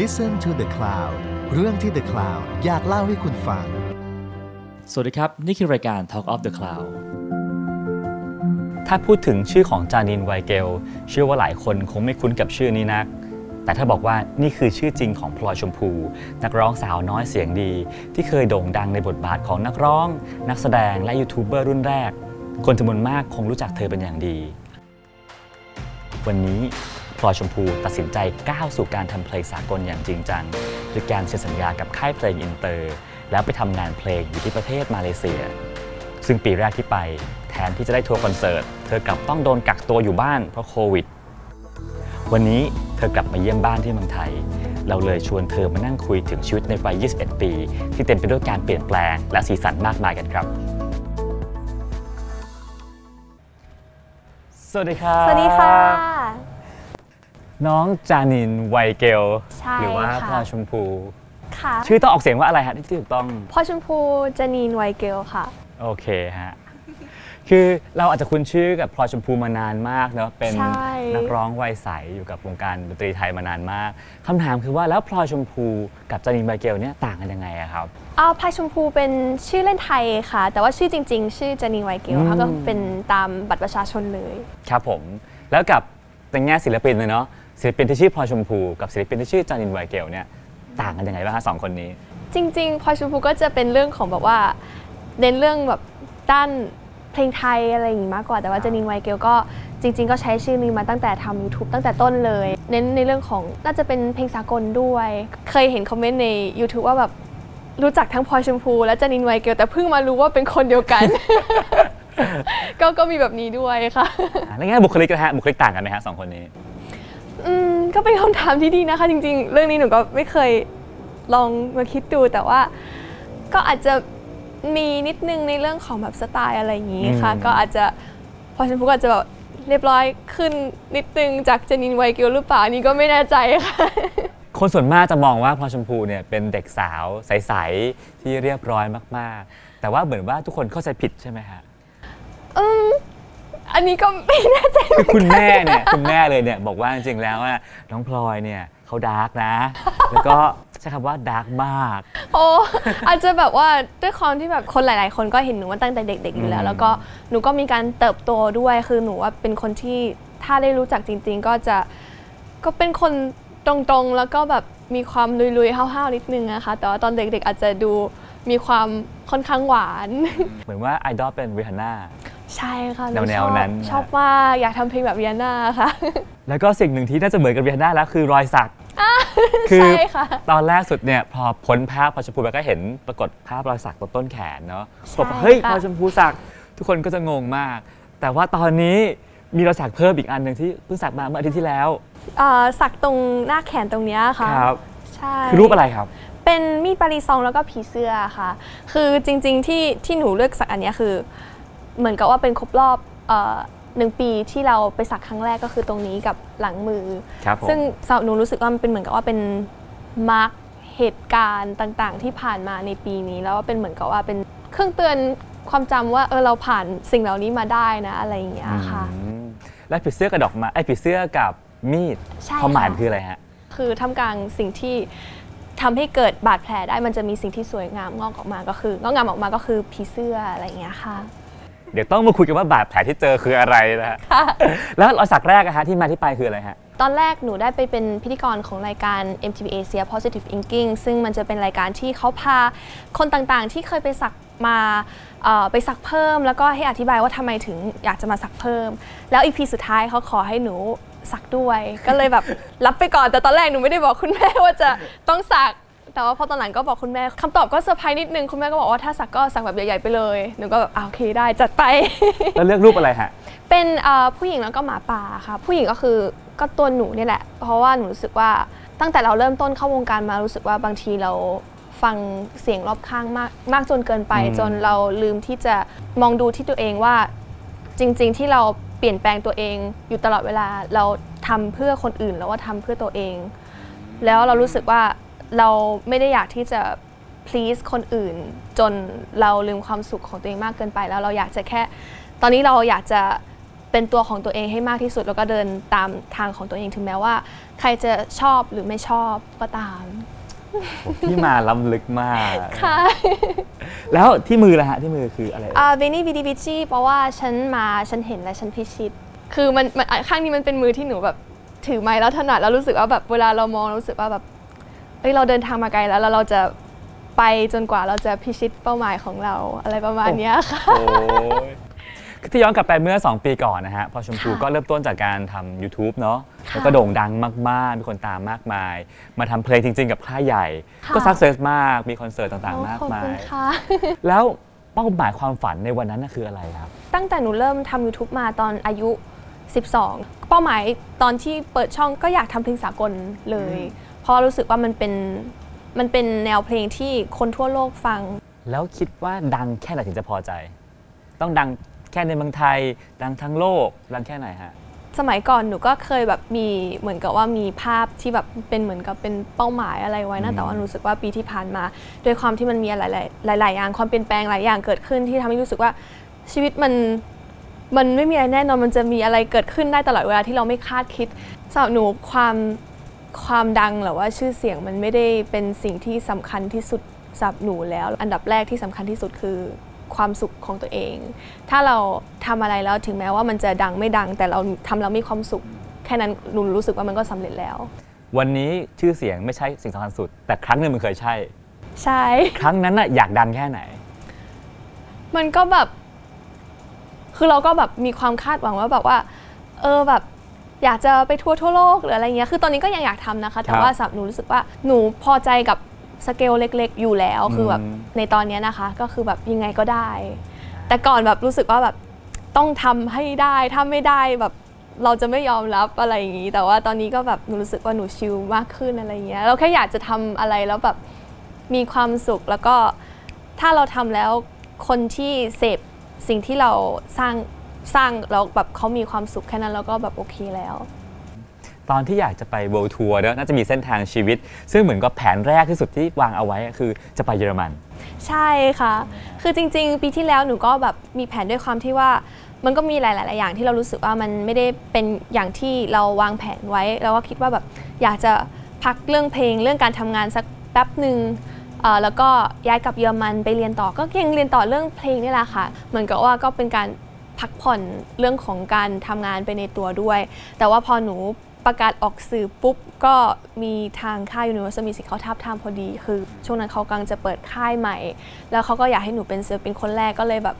Listen to the Cloud เรื่องที่ The Cloud อยากเล่าให้คุณฟัง สวัสดีครับ นี่คือรายการ Talk of the Cloud ถ้าพูดถึงชื่อของจานินไวเกลเชื่อว่าหลายคนคงไม่คุ้นกับชื่อนี้นัก แต่ถ้าบอกว่านี่คือชื่อจริงของพลอยชมพู นักร้องสาวน้อยเสียงดี ที่เคยโด่งดังในบทบาทของนักร้อง นักแสดงและยูทูบเบอร์รุ่นแรก คนจำนวนมากคงรู้จักเธอเป็นอย่างดี วันนี้ พลอยชมพูตัดสินใจก้าวสู่การทำเพลงสากลอย่างจริงจังด้วยการเซ็นสัญญากับค่ายเพลงอินเตอร์ แล้วไปทำงานเพลงอยู่ที่ประเทศมาเลเซีย ซึ่งปีแรกที่ไปแทนที่จะได้ทัวร์คอนเสิร์ต เธอกลับต้องโดนกักตัวอยู่บ้านเพราะโควิด วันนี้เธอกลับมาเยี่ยมบ้านที่เมืองไทย เราเลยชวนเธอมานั่งคุยถึงชีวิตในวัย 21 ปี ที่เต็มไปด้วยการเปลี่ยนแปลงและสีสันมากมายกันครับ สวัสดีครับ สวัสดีค่ะ น้องจานินไวเกลใช่หรืว่าค่ะพลอยชมพู ค่ะชื่อต้องออกเสียงว่าอะไรฮะที่ถูกต้อง พ่อชมพูจานีนไวเกลค่ะ โอเคฮะ คือเราอาจจะคุ้นชื่อกับพลอยชมพูมานานมากเนาะ เป็นใช่ นักร้องวัยใสอยู่กับวงการดนตรีไทยมานานมาก คำถามคือว่าแล้วพลอยชมพูกับจานินไบเกลเนี่ยต่างกันยังไงอะครับอ้าวพายชมพูเป็นชื่อเล่นไทยค่ะ แต่ว่าชื่อจริง ๆ ชื่อจานีนไวเกลอืมค่ะก็เป็นตามบัตรประชาชนเลย ครับผม แล้วกับในแง่ศิลปินเลยเนาะ ศิลปินที่ชื่อพลอยชมพูกับศิลปินที่ชื่อจานินไบเกลเนี่ยต่างกันยังไงบ้างฮะสองคนนี้ จริงๆพายชมพูก็จะเป็นเรื่องของแบบว่าเน้นเรื่องแบบด้านเพลงไทยอะไรอย่างงี้มากกว่าแต่ว่าจานีนไวเกลก็จริง ๆ ก็ใช้ชื่อนี้มาตั้งแต่ทำ YouTube ตั้งแต่ต้นเลย เน้นในเรื่องของน่าจะเป็นเพลงสากลด้วย เคยเห็นคอมเมนต์ใน YouTube ว่าแบบรู้จักทั้งพลอยชมพู และจานินไวเกลแต่เพิ่งมารู้ว่าเป็นคนเดียวกัน ก็ก็มีแบบนี้ด้วยค่ะอะแล้วแง่บุคลิกนะฮะบุคลิกต่างกันไหมฮะสองคนนี้ อืมก็เป็นคำถามที่ดีนะคะ จริง ๆ เรื่องนี้หนูก็ไม่เคยลองมาคิดดูแต่ว่า ก็อาจจะมีนิดนึงในเรื่องของแบบสไตล์อะไรอย่างนี้ค่ะ อืม ก็อาจจะพอฉันพูดก็อาจจะแบบเรียบร้อยขึ้นนิดนึงจากจานีนไวเกลหรือเปล่าอันนี้ก็ไม่แน่ใจค่ะ คนส่วนมากจะมองว่าพลอยชมพูเนี่ยเป็นเด็กสาวใส ๆ ที่เรียบร้อยมาก ๆ แต่ว่าเหมือนว่าทุกคนเข้าใจผิดใช่ไหมฮะ อืม อันนี้ก็ไม่แน่ใจเหมืคืออนกัน คือคุณแม่เนี่ยคุณแม่เลยเนี่ยบอกว่าจริงๆแล้วว่าน้องพลอยเนี่ยเขา dark นะ แล้วก็ใช้คำว่า dark มาก โอ้อาจจะแบบว่าด้วยความที่แบบคนหลาย ๆ คนก็เห็นหนูมาตั้งแต่เด็ก ๆ อยู่แล้ว อืมแล้วก็หนูก็มีการเติบโตด้วยคือหนูว่าเป็นคนที่ถ้าได้รู้จักจริง ๆ ก็จะก็เป็นคนตรงๆ แล้วก็แบบมีความลุยๆห้าวๆนิดนึงอะค่ะแต่ว่าตอนเด็ก ๆ อาจจะดูมีความค่อนข้างหวาน เหมือนว่าไอดอลเป็นริฮาน่า ใช่ค่ะหแนวๆชอบนั้นชอบมากอยากทำเพลงแบบเรียนาค่ะ แล้วก็สิ่งหนึ่งที่น่าจะเหมือนกับริฮาน่าแล้วคือรอยสักคือใช่ค่ะตอนแรกสุดเนี่ยพอพ้นภาพพลอยชมพูไปก็เห็นปรากฏภาพรอยสักบนต้นแขนเนาะใช่บอกว่าเฮ้ยค่ะพลอยชมพูสักทุกคนก็จะงงมาก แต่ว่าตอนนี้มีรอยสักเพิ่มอีกอันหนึ่งที่เพิ่งสักมาเมื่ออาทิตย์ที่แล้วเอ่อสักตรงหน้าแขนตรงเนี้ยค่ะครับใช่คือรูปอะไรครับเป็นมีดปารีซองแล้วก็ผีเสื้อค่ะ คือจริง ๆ ที่ที่หนูเลือกสักอันเนี้ยคือ เหมือนกับว่าเป็นครบรอบเอ่อหนึ่งปีที่เราไปสักครั้งแรกก็คือตรงนี้กับหลังมือครับผมซึ่งสำหรับหนูรู้สึกว่ามันเป็นเหมือนกับว่าเป็นมาร์กเหตุการณ์ต่างๆ ที่ผ่านมาในปีนี้ แล้วว่าเป็นเหมือนกับว่าเป็นเครื่องเตือนความจำว่าเออเราผ่านสิ่งเหล่านี้มาได้นะอะไรอย่างเงี้ยค่ะอืมและผีเสื้อกับดอกไม้ไอ้ยผีเสื้อกับมีดใช่ความหมายค่ะมันคืออะไรฮะคือท่ามกลางสิ่งที่ทำให้เกิดบาดแผลได้มันจะมีสิ่งที่สวยงามงอกออกมาก็คืองอกงามออกมาก็คือผีเสื้ออะไรอย่างเงี้ยค่ะ เดี๋ยวต้องมาคุยกันว่าบาดแผลที่เจอคืออะไรนะฮะแล้วรอยสักแรกอะฮะที่มาที่ไปคืออะไรฮะตอนแรกหนูได้ไปเป็นพิธีกรของรายการ MTV Asia Positive Inking ซึ่งมันจะเป็นรายการที่เขาพาคนต่างๆ ที่เคยไปสักมาเอ่อไปสักเพิ่ม แล้วก็ให้อธิบายว่าทำไมถึงอยากจะมาสักเพิ่ม แล้วอีพีสุดท้ายเขาขอให้หนูสักด้วย ก็เลยแบบรับไปก่อนแต่ตอนแรกหนูไม่ได้บอกคุณแม่ว่าจะต้องสัก แต่ว่าพอตอนหลังก็บอกคุณแม่คำตอบก็เซอร์ไพรส์นิดนึง คุณแม่ก็บอกว่าถ้าสักก็สักแบบใหญ่ๆไปเลยหนูก็แบบอ่าโอเคได้จัดไป แล้วเลือกรูปอะไรฮะ เป็นเอ่อผู้หญิงแล้วก็หมาป่าค่ะ ผู้หญิงก็คือก็ตัวหนูนี่แหละ เพราะว่าหนูรู้สึกว่าตั้งแต่เราเริ่มต้นเข้าวงการมารู้สึกว่าบางทีเราฟังเสียงรอบข้างมากมากจนเกินไปอืมจนเราลืมที่จะมองดูที่ตัวเองว่าจริง ๆ ที่เราเปลี่ยนแปลงตัวเองอยู่ตลอดเวลาเราทำเพื่อคนอื่นแล้วว่าทำเพื่อตัวเอง แล้วเรารู้สึกว่า เราไม่ได้อยากที่จะ please คนอื่น จนเราลืมความสุขของตัวเองมากเกินไป แล้วเราอยากจะแค่ ตอนนี้เราอยากจะเป็นตัวของตัวเองให้มากที่สุด แล้วก็เดินตามทางของตัวเองถึงแม้ว่า ใครจะชอบหรือไม่ชอบก็ตาม ที่มาล้ำลึกมาก ค่ะแล้วที่มือละฮะที่มือคืออะไรอ่าเบนี่บีดีบิชี่เพราะว่าฉันมาฉันเห็นและฉันพิชิต คือมันมันอะข้างนี้มันเป็นมือที่หนูแบบถือไม้แล้วถนัดแล้วรู้สึกว่าแบบเวลาเรามองเรารู้สึกว่าแบบ เอ้ยเราเดินทางมาไกลแล้วแล้วเราจะไปจนกว่าเราจะพิชิตเป้าหมายของเราอะไรประมาณเนี้ยค่ะ โอ้ยที่ย้อนกลับไปเมื่อ 2 ปีก่อนนะฮะ พอชมพูค่ะก็เริ่มต้นจากการทำ YouTube เนาะค่ะแล้วก็โด่งดังมากๆ มีคนตามมากมาย มาทำเพลงจริง ๆ กับค่ายใหญ่ ค่ะ ก็สักเซสมาก มีคอนเสิร์ตต่างๆ มากขอบมาคุณยค่ะ แล้วเป้าหมายความฝันในวันนั้นน่ะคืออะไรครับ ตั้งแต่หนูเริ่มทำ YouTube มาตอนอายุ 12 เป้าหมายตอนที่เปิดช่องก็อยากทำเพลงสากลเลย เพราะรู้สึกว่ามันเป็นมันเป็นแนวเพลงที่คนทั่วโลกฟัง แล้วคิดว่าดังแค่ไหนถึงจะพอใจ ต้องดังแค่ในเมืองไทย ดังทั้งโลก ดังแค่ไหนฮะ สมัยก่อนหนูก็เคยแบบมีเหมือนกับว่ามีภาพที่แบบเป็นเหมือนกับเป็นเป้าหมายอะไรไว้อืนะมแต่ว่ารู้สึกว่าปีที่ผ่านมาด้วยความที่มันมีอะไรหลายๆหลายๆอย่างความเปลี่ยนแปลงหลายอย่างเกิดขึ้นที่ทำให้รู้สึกว่าชีวิตมันมันไม่มีอะไรแน่นอนมันจะมีอะไรเกิดขึ้นได้ตลอดเวลาที่เราไม่คาดคิดสำหรับหนูความ ความดังหรือว่าชื่อเสียงมันไม่ได้เป็นสิ่งที่สำคัญที่สุดสำหรับหนูแล้ว อันดับแรกที่สำคัญที่สุดคือความสุขของตัวเอง ถ้าเราทำอะไรแล้วถึงแม้ว่ามันจะดังไม่ดัง แต่เราทำแล้วมีความสุข แค่นั้นหนูรู้สึกว่ามันก็สำเร็จแล้ว วันนี้ชื่อเสียงไม่ใช่สิ่งสำคัญสุด แต่ครั้งหนึ่งมันเคยใช่ ใช่ ครั้งนั้นน่ะอยากดังแค่ไหน มันก็แบบ คือเราก็แบบมีความคาดหวังว่าแบบว่า เออแบบ อยากจะไปทั่วทั่วโลกหรืออะไรเงี้ยคือตอนนี้ก็ยังอยากทำนะคะ แต่ว่าสำหรับหนูรู้สึกว่าหนูพอใจกับสเกลเล็กๆ อยู่แล้วคือแบบอืมในตอนเนี้ยนะคะ ก็คือแบบยังไงก็ได้ แต่ก่อนแบบรู้สึกว่าแบบต้องทำให้ได้ถ้าไม่ได้แบบเราจะไม่ยอมรับอะไรอย่างนี้ แต่ว่าตอนนี้ก็แบบหนูรู้สึกว่าหนูชิลมากขึ้นอะไรเงี้ยเราแค่อยากจะทำอะไรแล้วแบบมีความสุขแล้วก็ถ้าเราทำแล้วคนที่เสพสิ่งที่เราสร้าง สร้างแล้วแบบเขามีความสุขแค่นั้นเราก็แบบโอเคแล้ว ตอนที่อยากจะไป World Tour เนอะน่าจะมีเส้นทางชีวิต ซึ่งเหมือนกับแผนแรกที่สุดที่วางเอาไว้อะคือจะไปเยอรมัน ใช่ค่ะ คือจริง ๆ ปีที่แล้วหนูก็แบบมีแผนด้วยความที่ว่ามันก็มีหลาย ๆ อย่างที่เรารู้สึกว่ามันไม่ได้เป็นอย่างที่เราวางแผนไว้ แล้วก็คิดว่าแบบอยากจะพักเรื่องเพลงเรื่องการทำงานสักแป๊บหนึ่งเอ่อแล้วก็ย้ายกลับเยอรมันไปเรียนต่อก็ยังเรียนต่อเรื่องเพลงนี่แหละค่ะ เหมือนกับว่าก็เป็นการ พักผ่อนเรื่องของการทำงานไปในตัวด้วย แต่ว่าพอหนูประกาศออกสื่อปุ๊บ ก็มีทางค่าย Universal Music เขาทับทามพอดี คือ ช่วงนั้นเขากำลังจะเปิดค่ายใหม่ แล้วเขาก็อยากให้หนูเป็นศิลปินคนแรกก็เลยแบบ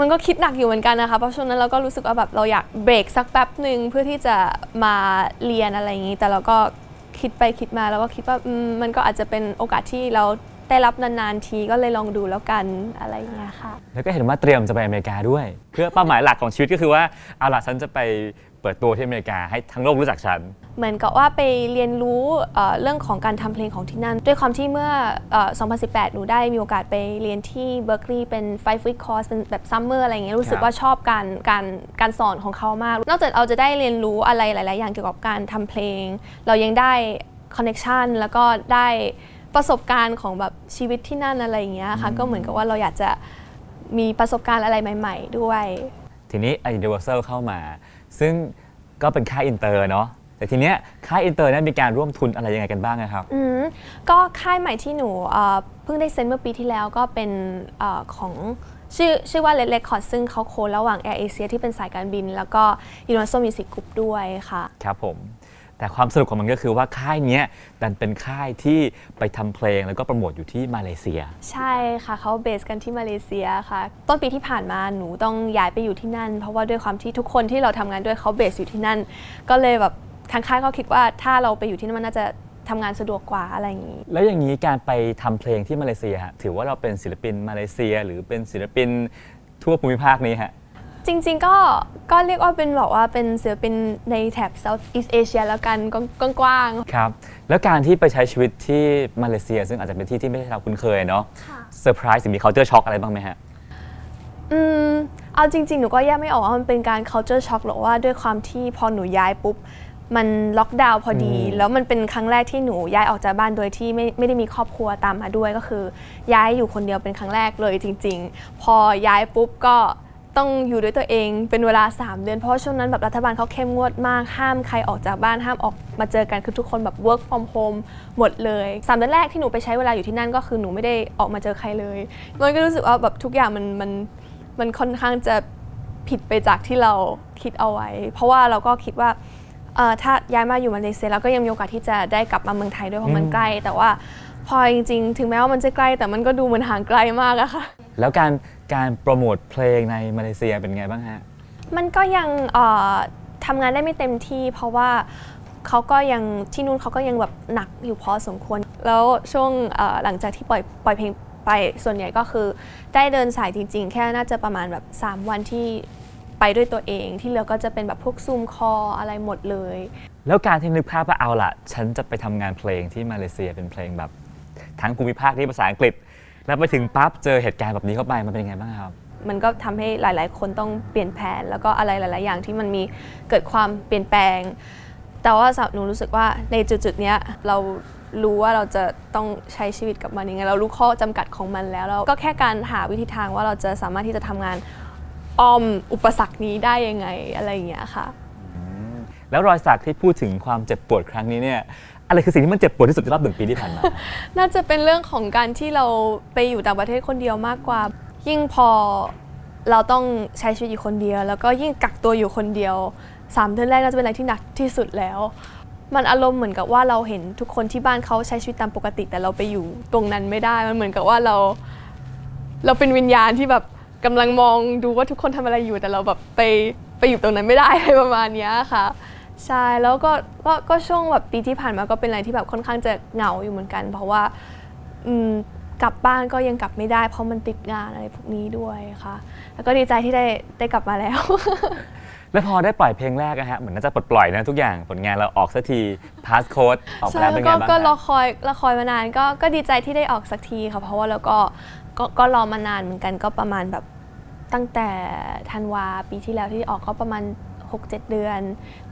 มันก็คิดหนักอยู่เหมือนกันนะคะ เพราะช่วงนั้นเราก็รู้สึกว่าแบบเราอยากเบรกสักแป๊บหนึ่งเพื่อที่จะมาเรียนอะไรอย่างนี้ แต่เราก็คิดไปคิดมาแล้วก็คิดว่ามันก็อาจจะเป็นโอกาสที่เรา ได้รับนานๆทีก็เลยลองดูแล้วกันอะไรอย่างเงี้ยค่ะ แล้วก็เห็นว่าเตรียมจะไปอเมริกาด้วย เพื่อเป้าหมายหลักของชีวิตก็คือว่าเอาล่ะฉันจะไปเปิดตัวที่อเมริกาให้ทั้งโลกรู้จักฉัน เหมือนกับว่าไปเรียนรู้เอ่อเรื่องของการทำเพลงของที่นั่น ด้วยความที่เมื่อเอ่อ2018 หนูได้มีโอกาสไปเรียนที่เบ r ร์ e ลีย์เป็น five week course เป็นแบบซัมเมอร์อะไรอย่างเงี้ยรู้สึกว่าชอบการการการสอนของเขามาก นอกจากเราจะได้เรียนรู้อะไรหลาย ๆ อย่างเกี่ยวกับการทำเพลง เรายังได้ connection แล้วก็ได้ ประสบการณ์ของแบบชีวิตที่นั่นอะไรอย่างเงี้ยค่ะ ก็เหมือนกับว่าเราอยากจะมีประสบการณ์อะไรใหม่ ๆ ด้วย ทีนี้ Universal เข้ามา ซึ่งก็เป็นค่ายอินเตอร์เนาะแต่ทีเนี้ยค่ายอินเตอร์นั้นมีการร่วมทุนอะไรยังไงกันบ้างนะครับอืมก็ค่ายใหม่ที่หนูเอ่อเพิ่งได้เซ็นเมื่อปีที่แล้วก็เป็นเออของชื่อชื่อว่า Red Record ซึ่งเขาโคระหว่าง Air Asia ที่เป็นสายการบิน แล้วก็ Universal Music Group ด้วยค่ะ ครับผม แต่ความสนุกของมันก็คือว่าค่ายเนี้ยดันเป็นค่ายที่ไปทำเพลงแล้วก็โปรโมทอยู่ที่มาเลเซีย ใช่ค่ะเขาเบสกันที่มาเลเซียค่ะ ต้นปีที่ผ่านมาหนูต้องย้ายไปอยู่ที่นั่น เพราะว่าด้วยความที่ทุกคนที่เราทำงานด้วยเขาเบสอยู่ที่นั่น ก็เลยแบบทางค่ายก็คิดว่าถ้าเราไปอยู่ที่นั่นมันน่าจะทำงานสะดวกกว่าอะไรอย่างนี้ แล้วอย่างนี้การไปทำเพลงที่มาเลเซียฮะถือว่าเราเป็นศิลปินมาเลเซีย หรือเป็นศิลปินทั่วภูมิภาคนี้ฮะ จริง ๆ ก็ก็เรียกว่าเป็นแบบว่าเป็นศิลปินในแถบ Southeast Asia แล้วกันกว้างๆครับ แล้วการที่ไปใช้ชีวิตที่มาเลเซีย ซึ่งอาจจะเป็นที่ที่ไม่ใช่เราคุ้นเคยเนาะเซอร์ไพรส์หรือมี culture shock อะไรบ้างไหมฮะ อืม เอาจริง ๆ หนูก็แยกไม่ออกว่ามันเป็นการ culture shock หรือว่าด้วยความที่พอหนูย้ายปุ๊บ มันล็อกดาวน์พอดีอืมแล้วมันเป็นครั้งแรกที่หนูย้ายออกจากบ้านโดยที่ไม่ไม่ได้มีครอบครัวตามมาด้วยก็คือ ย้ายอยู่คนเดียวเป็นครั้งแรกเลยจริง ๆ พอย้ายปุ๊บก็ ต้องอยู่ด้วยตัวเองเป็นเวลา 3 เดือน เพราะช่วงนั้นแบบรัฐบาลเขาเข้มงวดมาก ห้ามใครออกจากบ้านห้ามออกมาเจอกันคือทุกคนแบบ work from home หมดเลยสามเดือนแรกที่หนูไปใช้เวลาอยู่ที่นั่นก็คือหนูไม่ได้ออกมาเจอใครเลยมันก็รู้สึกว่าแบบทุกอย่างมันมันมันค่อนข้างจะผิดไปจากที่เราคิดเอาไว้ เพราะว่าเราก็คิดว่าถ้าย้ายมาอยู่มาเลเซียเราก็ยังมีโอกาสที่จะได้กลับมาเมืองไทยด้วยเพราะมันใกล้ แต่ว่าพอจริงๆ ถึงแม้ว่ามันจะใกล้ แต่มันก็ดูเหมือนห่างไกลมากอะค่ะ แล้วการการโปรโมทเพลงในมาเลเซียเป็นไงบ้างฮะ มันก็ยังเอ่อทำงานได้ไม่เต็มที่ เพราะว่าเขาก็ยังที่นู่นเขาก็ยังแบบหนักอยู่พอสมควร แล้วช่วงเอ่อหลังจากที่ปล่อยปล่อยเพลงไปส่วนใหญ่ก็คือได้เดินสายจริง ๆ แค่น่าจะประมาณแบบ3วันที่ไปด้วยตัวเองที่เหลือก็จะเป็นแบบพวกซูมคออะไรหมดเลย แล้วการที่นึกภาพว่าเอาละฉันจะไปทำงานเพลงที่มาเลเซียเป็นเพลงแบบ ทั้งภูมิภาคที่ภาษาอังกฤษ แล้วไปถึงปั๊บเจอเหตุการณ์แบบนี้เข้าไปมันเป็นยังไงบ้างครับ มันก็ทำให้หลาย ๆ คนต้องเปลี่ยนแผนแล้วก็อะไรหลาย ๆ อย่างที่มันมีเกิดความเปลี่ยนแปลง แต่ว่าสำหรับหนูรู้สึกว่าในจุด ๆ เนี้ยเรารู้ว่าเราจะต้องใช้ชีวิตกับมันยังไง เรารู้ข้อจำกัดของมันแล้วเราก็แค่การหาวิธีทางว่าเราจะสามารถที่จะทำงานอ้อมอุปสรรคนี้ได้ยังไงอะไรอย่างเงี้ยค่ะแล้วรอยสักที่พูดถึงความเจ็บปวดครั้งนี้เนี่ย อะไรคือสิ่งที่มันเจ็บปวดที่สุดในรอบหนึ่งปีที่ผ่านมา น่าจะเป็นเรื่องของการที่เราไปอยู่ต่างประเทศคนเดียวมากกว่า ยิ่งพอเราต้องใช้ชีวิตอยู่คนเดียว แล้วก็ยิ่งกักตัวอยู่คนเดียวสามเดือนแรกน่าจะเป็นอะไรที่หนักที่สุดแล้ว มันอารมณ์เหมือนกับว่าเราเห็นทุกคนที่บ้านเขาใช้ชีวิตตามปกติ แต่เราไปอยู่ตรงนั้นไม่ได้ มันเหมือนกับว่าเรา เราเป็นวิญญาณที่แบบกำลังมองดูว่าทุกคนทำอะไรอยู่แต่เราแบบไปไปอยู่ตรงนั้นไม่ได้อะไรประมาณนี้ค่ะ ใช่แล้วก็ก็ก็ช่วงแบบปีที่ผ่านมาก็เป็นอะไรที่แบบค่อนข้างจะเหงาอยู่เหมือนกัน เพราะว่าอืมกลับบ้านก็ยังกลับไม่ได้ เพราะมันติดงานอะไรพวกนี้ด้วยค่ะ แล้วก็ดีใจที่ได้ได้กลับมาแล้ว แล้วพอได้ปล่อยเพลงแรกอะฮะเหมือนน่าจะปลดปล่อยนะทุกอย่างผลงานเราออกสักทีพาสโค้ดออกมาใช่แล้วเป็นก็ไงบ้างก็รอฮะคอยรอคอยมานานก็ก็ดีใจที่ได้ออกสักทีค่ะ เพราะว่าเราก็ก็ก็รอมานานเหมือนกันก็ประมาณแบบตั้งแต่ธันวาปีที่แล้วที่ออกก็ประมาณ 6-7 เดือน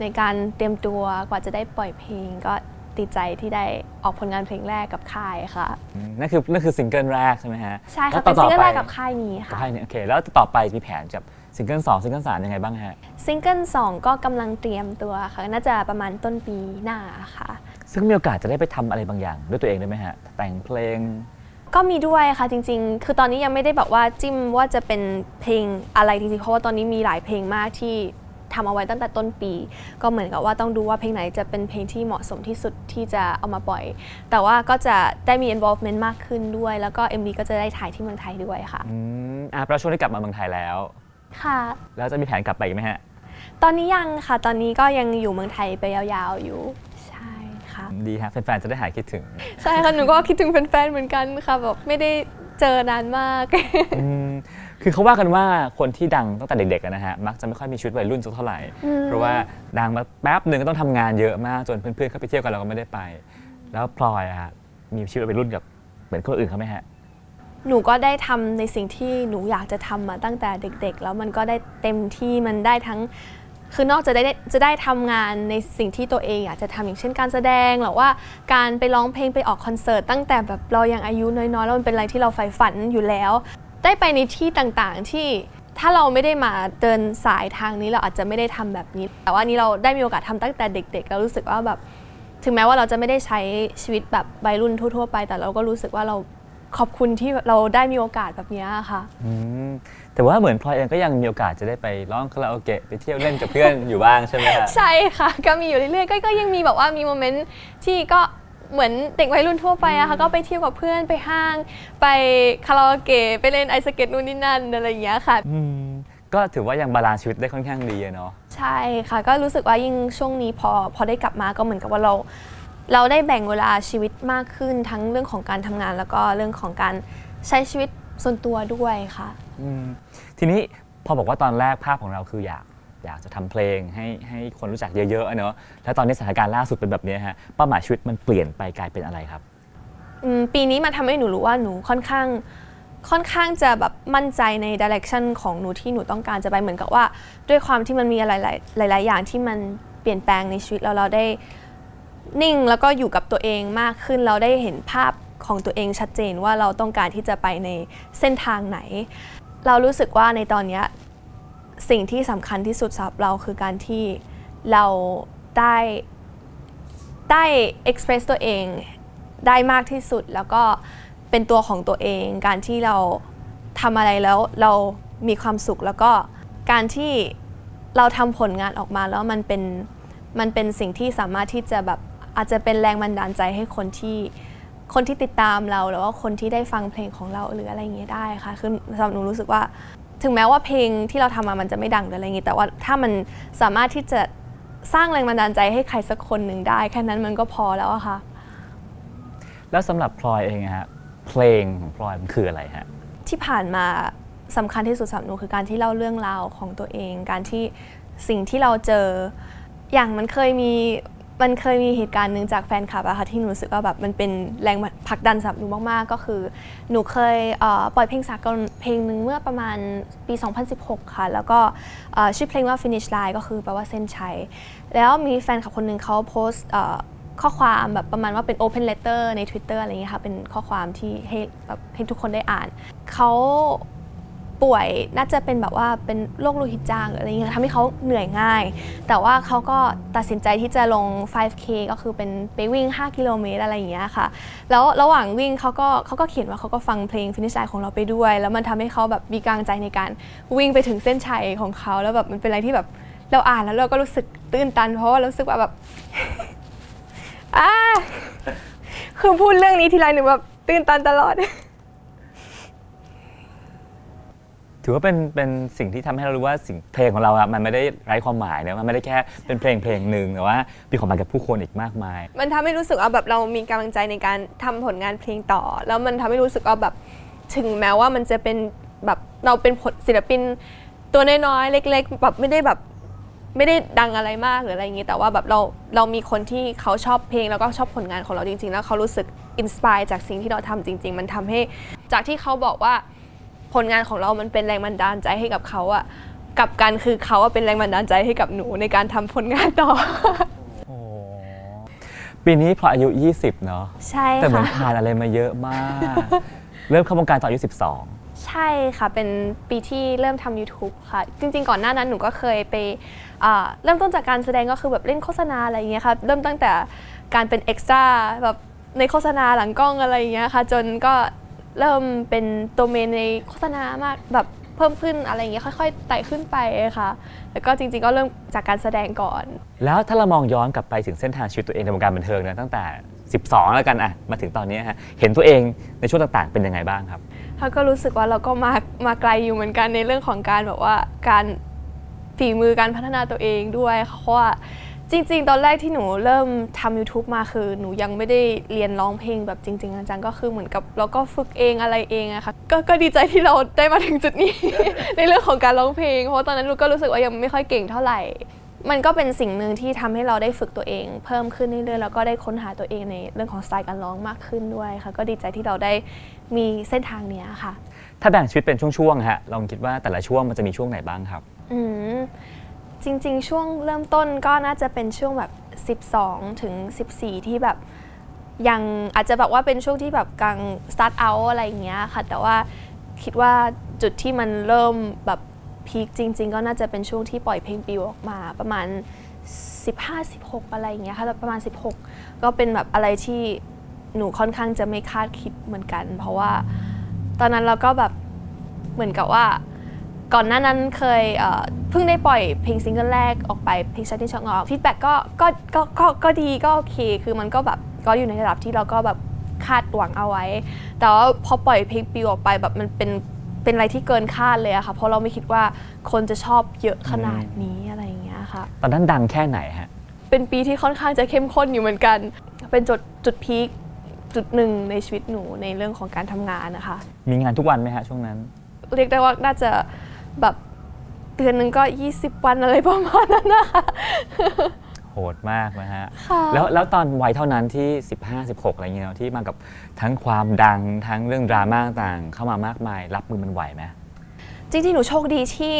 ในการเตรียมตัวกว่าจะได้ปล่อยเพลง ก็ดีใจที่ได้ออกผลงานเพลงแรกกับค่ายค่ะอืมนั่นคือนั่นคือซิงเกิลแรกใช่ไหมฮะใช่ค่ะแล้วเป็นซิงเกิลแรกต่อไปกับค่ายนี้ค่ะค่ายเนี่ยโอเคแล้วต่อไปมีแผนกับซิงเกิลสองซิงเกิลสามยังไงบ้างฮะซิงเกิลสองก็กำลังเตรียมตัวค่ะ น่าจะประมาณต้นปีหน้าค่ะ ซึ่งมีโอกาสจะได้ไปทำอะไรบางอย่าง ด้วยตัวเองได้ไหมฮะ แต่งเพลง ก็มีด้วยค่ะจริง ๆ คือตอนนี้ยังไม่ได้แบบว่าจิ้มว่าจะเป็นเพลงอะไรจริงๆ เพราะว่าตอนนี้มีหลายเพลงมากที่ ทำเอาไว้ตั้งแต่ต้นปี ก็เหมือนกับว่าต้องดูว่าเพลงไหนจะเป็นเพลงที่เหมาะสมที่สุดที่จะเอามาปล่อย แต่ว่าก็จะได้มี involvement มากขึ้นด้วย แล้วก็ MV ก็จะได้ถ่ายที่เมืองไทยด้วยค่ะ อืมอะเพราะช่วงนี้กลับมาเมืองไทยแล้ว ค่ะ แล้วจะมีแผนกลับไปอีกไหมฮะ ตอนนี้ยังค่ะ ตอนนี้ก็ยังอยู่เมืองไทยไปยาวๆอยู่ ใช่ค่ะ ดีฮะแฟนๆจะได้หายคิดถึงใช่ค่ะ หนูก็คิดถึงแฟนๆเหมือนกันค่ะแบบไม่ได้เจอนานมาก อืม คือเขาว่ากันว่าคนที่ดังตั้งแต่เด็กๆอะนะฮะมักจะไม่ค่อยมีชีวิตวัยรุ่นสักเท่าไหร่อืมเพราะว่าดังมาแป๊บหนึ่งก็ต้องทำงานเยอะมากจนเพื่อนๆเขาไปเที่ยวกันเราก็ไม่ได้ไป แล้วพลอยอะฮะมีชีวิตวัยรุ่นกับเหมือนคนอื่นเขาไหมฮะ หนูก็ได้ทำในสิ่งที่หนูอยากจะทำมาตั้งแต่เด็ก ๆ แล้วมันก็ได้เต็มที่มันได้ทั้ง คือนอกจากได้จะได้ทำงานในสิ่งที่ตัวเองอยากจะทำอย่างเช่นการแสดงหรือว่าการไปร้องเพลงไปออกคอนเสิร์ตตั้งแต่แบบเรายังอายุน้อยๆแล้วมันเป็นอะไรที่เราใฝ่ฝันอยู่แล้ว ได้ไปในที่ต่างๆที่ถ้าเราไม่ได้มาเดินสายทางนี้เราอาจจะไม่ได้ทำแบบนี้ แต่ว่านี้เราได้มีโอกาสทำตั้งแต่เด็ก ๆ เรารู้สึกว่าแบบถึงแม้ว่าเราจะไม่ได้ใช้ชีวิตแบบวัยรุ่นทั่ว ๆ ไป แต่เราก็รู้สึกว่าเราขอบคุณที่เราได้มีโอกาสแบบเนี้ยค่ะอืมแต่ว่าเหมือนพลอยเองก็ยังมีโอกาสจะได้ไปร้องคาราโอเกะไปเที่ยวเล่นกับเพื่อนอยู่บ้างใช่ไหมฮะใช่ค่ะ ก็มีอยู่เรื่อยๆก็ก็ยังมีแบบว่ามีโมเมนต์ที่ก็ เหมือนเด็กวัยรุ่นทั่วไปอะค่ะก็ไปเที่ยวกับเพื่อนไปห้าง ไปคาราโอเกะไปเล่นไอสเก็ตนู่นนี่นั่นอะไรอย่างเงี้ยค่ะ อืมก็ถือว่ายัง balance ชีวิตได้ค่อนข้างดีอะเนาะใช่ค่ะ ก็รู้สึกว่ายิ่งช่วงนี้พอพอได้กลับมาก็เหมือนกับว่าเรา เราได้แบ่งเวลาชีวิตมากขึ้นทั้งเรื่องของการทำงาน แล้วก็เรื่องของการใช้ชีวิตส่วนตัวด้วยค่ะ อืมทีนี้พอบอกว่าตอนแรกภาพของเราคืออยาก อยากจะทำเพลงให้ให้คนรู้จักเยอะๆเนาะแล้วตอนนี้สถานการณ์ล่าสุดเป็นแบบนี้ฮะเป้าหมายชีวิตมันเปลี่ยนไปกลายเป็นอะไรครับปีนี้มันทำให้หนูรู้ว่าหนูค่อนข้างค่อนข้างจะแบบมั่นใจในดิเรกชันของหนูที่หนูต้องการจะไปเหมือนกับว่า ด้วยความที่มันมีอะไรหลายๆหลายๆอย่างที่มันเปลี่ยนแปลงในชีวิตแล้วเราได้นิ่งแล้วก็อยู่กับตัวเองมากขึ้นเราได้เห็นภาพของตัวเองชัดเจนว่าเราต้องการที่จะไปในเส้นทางไหน เรารู้สึกว่าในตอนเนี้ย สิ่งที่สำคัญที่สุดสำหรับเราคือการที่เราได้ได้ express ตัวเองได้มากที่สุดแล้วก็เป็นตัวของตัวเอง การที่เราทำอะไรแล้วเรามีความสุขแล้วก็การที่เราทำผลงานออกมาแล้วมันเป็นมันเป็นสิ่งที่สามารถที่จะแบบอาจจะเป็นแรงบันดาลใจให้คนที่คนที่ติดตามเราหรือว่าคนที่ได้ฟังเพลงของเราหรืออะไรอย่างเงี้ยได้ค่ะคือสำหรับหนูรู้สึกว่า ถึงแม้ว่าเพลงที่เราทำมามันจะไม่ดังหรืออะไรอย่างงี้ แต่ว่าถ้ามันสามารถที่จะสร้างแรงบันดาลใจให้ใครสักคนหนึ่งได้ แค่นั้นมันก็พอแล้วอะค่ะ แล้วสำหรับพลอยเองอะฮะเพลงของพลอยมันคืออะไรฮะที่ผ่านมาสำคัญที่สุดสำหรับหนูคือการที่เล่าเรื่องราวของตัวเอง การที่สิ่งที่เราเจออย่างมันเคยมี มันเคยมีเหตุการณ์หนึ่งจากแฟนคลับอะค่ะที่หนูรู้สึกว่าแบบมันเป็นแรงผลักดันสำหรับหนูมากๆ ก็คือ หนูเคยเปล่อยเพลงสากลเพลงหนึ่งเมื่อประมาณปี 2016 ค่ะ แล้วก็ชื่อเพลงว่า finish line ก็คือแปลว่าเส้นชัย แล้วมีแฟนคลับคนหนึ่งเขาโพสต์ข้อความแบบประมาณว่าเป็น open letter ใน Twitter อะไรอย่างเงี้ยค่ะ เป็นข้อความที่ให้แบบให้ทุกคนได้อ่าน เขา ป่วยน่าจะเป็นแบบว่าเป็นโรคโลหิตจางหรืออะไรอย่างเงี้ยทำให้เขาเหนื่อยง่าย แต่ว่าเขาก็ตัดสินใจที่จะลง 5K ก็คือเป็นไปวิ่ง 5 กิโลเมตรอะไรอย่างเงี้ยค่ะ แล้วระหว่างวิ่งเขาก็เขาก็เขียนว่าเขาก็ฟังเพลง Finish Line ของเราไปด้วย แล้วมันทำให้เขาแบบมีกำลังใจในการวิ่งไปถึงเส้นชัยของเขาแล้วแบบมันเป็นอะไรที่แบบเราอ่านแล้วเราก็รู้สึกตื้นตัน เพราะว่ารารู้สึกว่าแบบอ่าคือพูดเรื่องนี้ทีไรหนูแบบตื้นตันตลอด ถือว่าเป็นเป็นสิ่งที่ทำให้เรารู้ว่าสิ่งเพลงของเราอะมันไม่ได้ไร้ความหมายนะมันไม่ได้แค่เป็นเพลงเพลงหนึ่งแต่ว่ามีความหมายกับผู้คนอีกมากมาย มันทำให้รู้สึกว่าแบบเรามีกำลังใจในการทำผลงานเพลงต่อ แล้วมันทำให้รู้สึกว่าแบบถึงแม้ว่ามันจะเป็นแบบเราเป็นผลศิลปินตัวน้อยๆเล็ก ๆ แบบไม่ได้แบบไม่ได้ดังอะไรมากหรืออะไรอย่างนี้ แต่ว่าแบบเราเรามีคนที่เขาชอบเพลงแล้วก็ชอบผลงานของเราจริง ๆ แล้วเขารู้สึก inspire จากสิ่งที่เราทำจริง ๆ มันทำให้จากที่เขาบอกว่า ผลงานของเรามันเป็นแรงบันดาลใจให้กับเขาอะกลับกันคือเขาอะเป็นแรงบันดาลใจให้กับหนูในการทำผลงานต่อ ปีนี้พลอยอายุ 20 เนาะใช่แต่เหมือนค่ะ ผ่านอะไรมาเยอะมาก เริ่มเข้าวงการตอนอายุใช่ค่ะ เป็นปีที่เริ่มทำ YouTube ค่ะ จริง ๆ ก่อนหน้านั้นหนูก็เคยไปอ่าเริ่มต้นจากการแสดงก็คือแบบเล่นโฆษณาอะไรอย่างเงี้ยค่ะเริ่มตั้งแต่การเป็นเอ็กซ์ตร้าแบบในโฆษณาหลังกล้องอะไรอย่างเงี้ยค่ะ จนก็ เริ่มเป็นตัวเมนในโฆษณามากแบบเพิ่มขึ้นอะไรอย่างเงี้ยค่อยๆไต่ขึ้นไปค่ะ แล้วก็จริงๆก็เริ่มจากการแสดงก่อน12แล้วถ้าเรามองย้อนกลับไปถึงเส้นทางชีวิตตัวเองในวงการบันเทิงนะตั้งแต่ 12 แล้วกันอะมาถึงตอนนี้ฮะเห็นตัวเองในช่วงต่างๆ เป็นยังไงบ้างครับเขาก็รู้สึกว่าเราก็มามาไกลอยู่เหมือนกันในเรื่องของการแบบว่าการฝีมือการพัฒนาตัวเองด้วยค่ะเพราะว่า จริง ๆ ตอนแรกที่หนูเริ่มทำ YouTube มาคือ หนูยังไม่ได้เรียนร้องเพลงแบบจริง ๆ จังๆก็คือเหมือนกับเราก็ฝึกเองอะไรเองอะค่ะกก็ดีใจที่เราได้มาถึงจุดนี้ ในเรื่องของการร้องเพลง เพราะว่าตอนนั้นหนูก็รู้สึกว่ายังไม่ค่อยเก่งเท่าไหร่ มันก็เป็นสิ่งหนึ่งที่ทำให้เราได้ฝึกตัวเอง เพิ่มขึ้นเรื่อยๆแล้วก็ได้ค้นหาตัวเองในเรื่องของสไตล์การร้องมากขึ้นด้วยค่ะ ก็ดีใจที่เราได้มีเส้นทางเนี้ยค่ะ ถ้าแบ่งชีวิตเป็นช่วงๆฮะลองคิดว่าแต่ละช่วงมันจะมีช่วงไหนบ้างครับ อืม จริง ๆ ช่วงเริ่มต้นก็น่าจะเป็นช่วงแบบ 12 ถึง 14 ที่แบบยังอาจจะแบบว่าเป็นช่วงที่แบบกลาง start out อะไรอย่างเงี้ยค่ะ แต่ว่าคิดว่าจุดที่มันเริ่มแบบพีคจริง ๆ ก็น่าจะเป็นช่วงที่ปล่อยเพลงปลิวออกมาประมาณ 15-16 อะไรอย่างเงี้ยค่ะประมาณ 16 ก็เป็นแบบอะไรที่หนูค่อนข้างจะไม่คาดคิดเหมือนกัน เพราะว่าตอนนั้นเราก็แบบเหมือนกับว่า ก่อนหน้านั้นเคยเอ่อเพิ่งได้ปล่อยเพลงซิงเกิลแรกออกไปเพลงชัดที่ชองออก feedback ก็ก็ก็ก็ก็ดีก็โอเค คือมันก็แบบก็อยู่ในระดับที่เราก็แบบคาดหวังเอาไว้ แต่ว่าพอปล่อยเพลงปิวออกไปแบบมันเป็นเป็นอะไรที่เกินคาดเลยอะค่ะ เพราะเราไม่คิดว่าคนจะชอบเยอะขนาดนี้อะไรอย่างเงี้ยค่ะ ตอนนั้นดังแค่ไหนฮะ เป็นปีที่ค่อนข้างจะเข้มข้นอยู่เหมือนกัน เป็นจุดจุดพีคจุดหนึ่งในชีวิตหนูในเรื่องของการทำงานนะคะ มีงานทุกวันไหมฮะช่วงนั้น เรียกได้ว่าน่าจะ แบบเดือนหนึ่งก็ 20 วันอะไรประมาณนั้นนะคะโหดมากนะฮะ ค่ะแล้วแล้วตอนวัยเท่านั้นที่ 15 16 อะไรเงี้ยเนอะที่มากับทั้งความดังทั้งเรื่องดราม่าต่างๆเข้ามามากมาย รับมือมันไหวไหมจริงๆ หนูโชคดีที่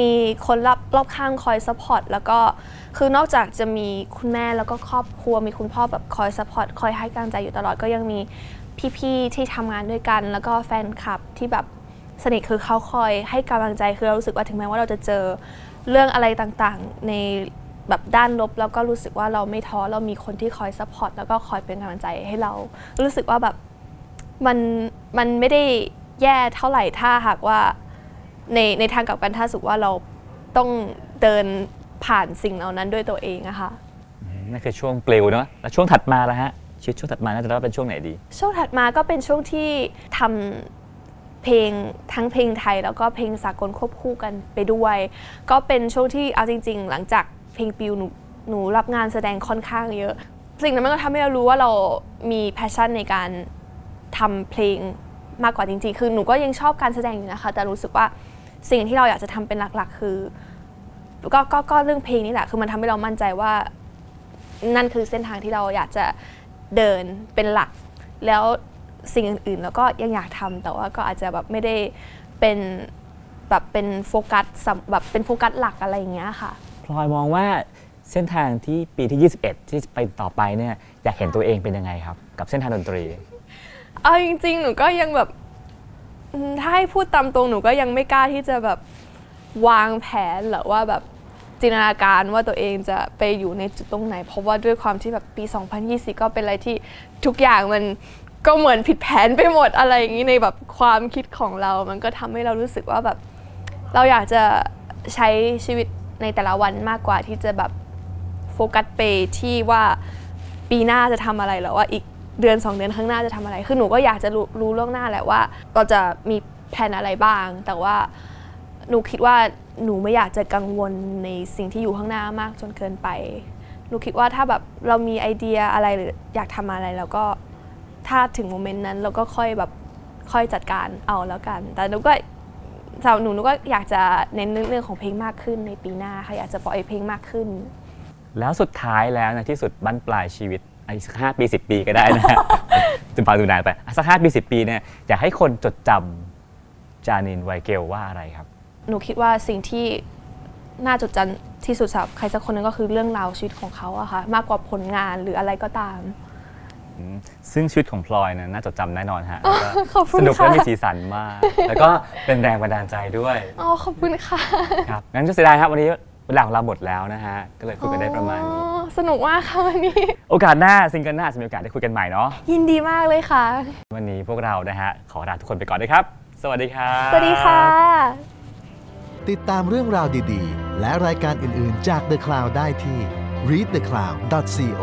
มีคนรอบรอบข้างคอย support แล้วก็คือนอกจากจะมีคุณแม่แล้วก็ครอบครัวมีคุณพ่อแบบคอย support คอยให้กำลังใจอยู่ตลอดก็ยังมีพี่ๆที่ทำงานด้วยกัน แล้วก็แฟนคลับที่แบบ สนิทคือเขาคอยให้กำลังใจคือเรารู้สึกว่าถึงแม้ว่าเราจะเจอเรื่องอะไรต่างๆ ในแบบด้านลบแล้วก็รู้สึกว่าเราไม่ท้อเรามีคนที่คอย support แล้วก็คอยเป็นกำลังใจให้เรา รู้สึกว่าแบบมันมันไม่ได้แย่เท่าไหร่ถ้าหากว่าในในทางกลับกันถ้าสมมุติว่าเราต้องเดินผ่านสิ่งเหล่านั้นด้วยตัวเองอะค่ะนั่นคือช่วงปลิวเนาะแล้วช่วงถัดมาแล้วฮะชีวิตช่วงถัดมาน่าจะได้ว่าเป็นช่วงไหนดี ช่วงถัดมาก็เป็นช่วงที่ทำ เพลงทั้งเพลงไทยแล้วก็เพลงสากลควบคู่กันไปด้วย ก็เป็นช่วงที่เอาจริง ๆ หลังจากเพลงปิวหนูหนูรับงานแสดงค่อนข้างเยอะ สิ่งนั้นมันก็ทำให้เรารู้ว่าเรามีแพชชั่นในการทำเพลงมากกว่าจริง ๆ คือหนูก็ยังชอบการแสดงอยู่นะคะ แต่รู้สึกว่าสิ่งที่เราอยากจะทำเป็นหลักๆ คือก็ก็ก็เรื่องเพลงนี่แหละ คือมันทำให้เรามั่นใจว่า นั่นคือเส้นทางที่เราอยากจะเดินเป็นหลัก แล้ว สิ่งอื่น ๆ แล้วก็ยังอยากทำแต่ว่าก็อาจจะแบบไม่ได้เป็นแบบเป็นโฟกัสสำแบบเป็นโฟกัสหลักอะไรอย่างเงี้ยค่ะพลอยมองว่าเส้นทางที่ปีที่ 21 ที่ไปต่อไปเนี่ยอยากเห็นตัวเองเป็นยังไงครับ กับเส้นทางดนตรี เอาจริง ๆ หนูก็ยังแบบอืมถ้าให้พูดตามตรงหนูก็ยังไม่กล้าที่จะแบบวางแผนหรือว่าแบบจินตนาการว่าตัวเองจะไปอยู่ในจุดตรงไหน เพราะว่าด้วยความที่แบบปี 2020 ก็เป็นอะไรที่ทุกอย่างมัน ก็เหมือนผิดแผนไปหมดอะไรอย่างนี้ในแบบความคิดของเรา มันก็ทำให้เรารู้สึกว่าแบบ เราอยากจะใช้ชีวิตในแต่ละวันมากกว่าที่จะแบบโฟกัสไปที่ว่าปีหน้าจะทำอะไรหรือว่าอีกเดือน 2 เดือนข้างหน้าจะทำอะไร คือหนูก็อยากจะรู้รู้ล่วงหน้าแหละว่าเราจะมีแผนอะไรบ้าง แต่ว่าหนูคิดว่าหนูไม่อยากจะกังวลในสิ่งที่อยู่ข้างหน้ามากจนเกินไป หนูคิดว่าถ้าแบบเรามีไอเดียอะไรหรืออยากทำอะไรแล้วก็ ถ้าถึงโมเมนต์นั้นเราก็ค่อยแบบค่อยจัดการเอาแล้วกัน แต่หนูก็สำหรับหนูหนูก็อยากจะเน้นเรื่องของเพลงมากขึ้นในปีหน้าค่ะอยากจะปล่อยเพลงมากขึ้น แล้วสุดท้ายแล้วในที่สุดบั้นปลายชีวิตอีกสักห้าปีสิปีก็ได้นะฮะจะฟังดูนานไปอะสักห้าปีสิปีเนี่ยอยากให้คนจดจำจานินไวเกลว่าอะไรครับ หนูคิดว่าสิ่งที่น่าจดจำที่สุดสำหรับใครสักคนหนึงก็คือเรื่องราวชีวิตของเขาอะค่ะมากกว่าผลงานหรืออะไรก็ตาม ซึ่งชีวิตของพลอยนะน่าจดจำแน่นอนฮะแล้วก็ขอบคุณสนุกและค่ะมีสีสันมาก แล้วก็เป็นแรงบันดาลใจด้วยอ๋อขอบคุณค่ะครับงั้นก็เสียดายครับวันนี้เวลาของเราหมดแล้วนะฮะก็เลยคุยกันได้ประมาณนี้อ๋อสนุกมากค่ะวันนี้ โอกาสหน้าซิงเกิลหน้าจะมีโอกาสได้คุยกันใหม่เนาะยินดีมากเลยค่ะ วันนี้พวกเรานะฮะขอลาทุกคนไปก่อนด้วยครับ สวัสดีครับสวัสดีค่ะ ติดตามเรื่องราวดีๆ และรายการอื่นๆจาก The Cloud ได้ที่ readthecloud.co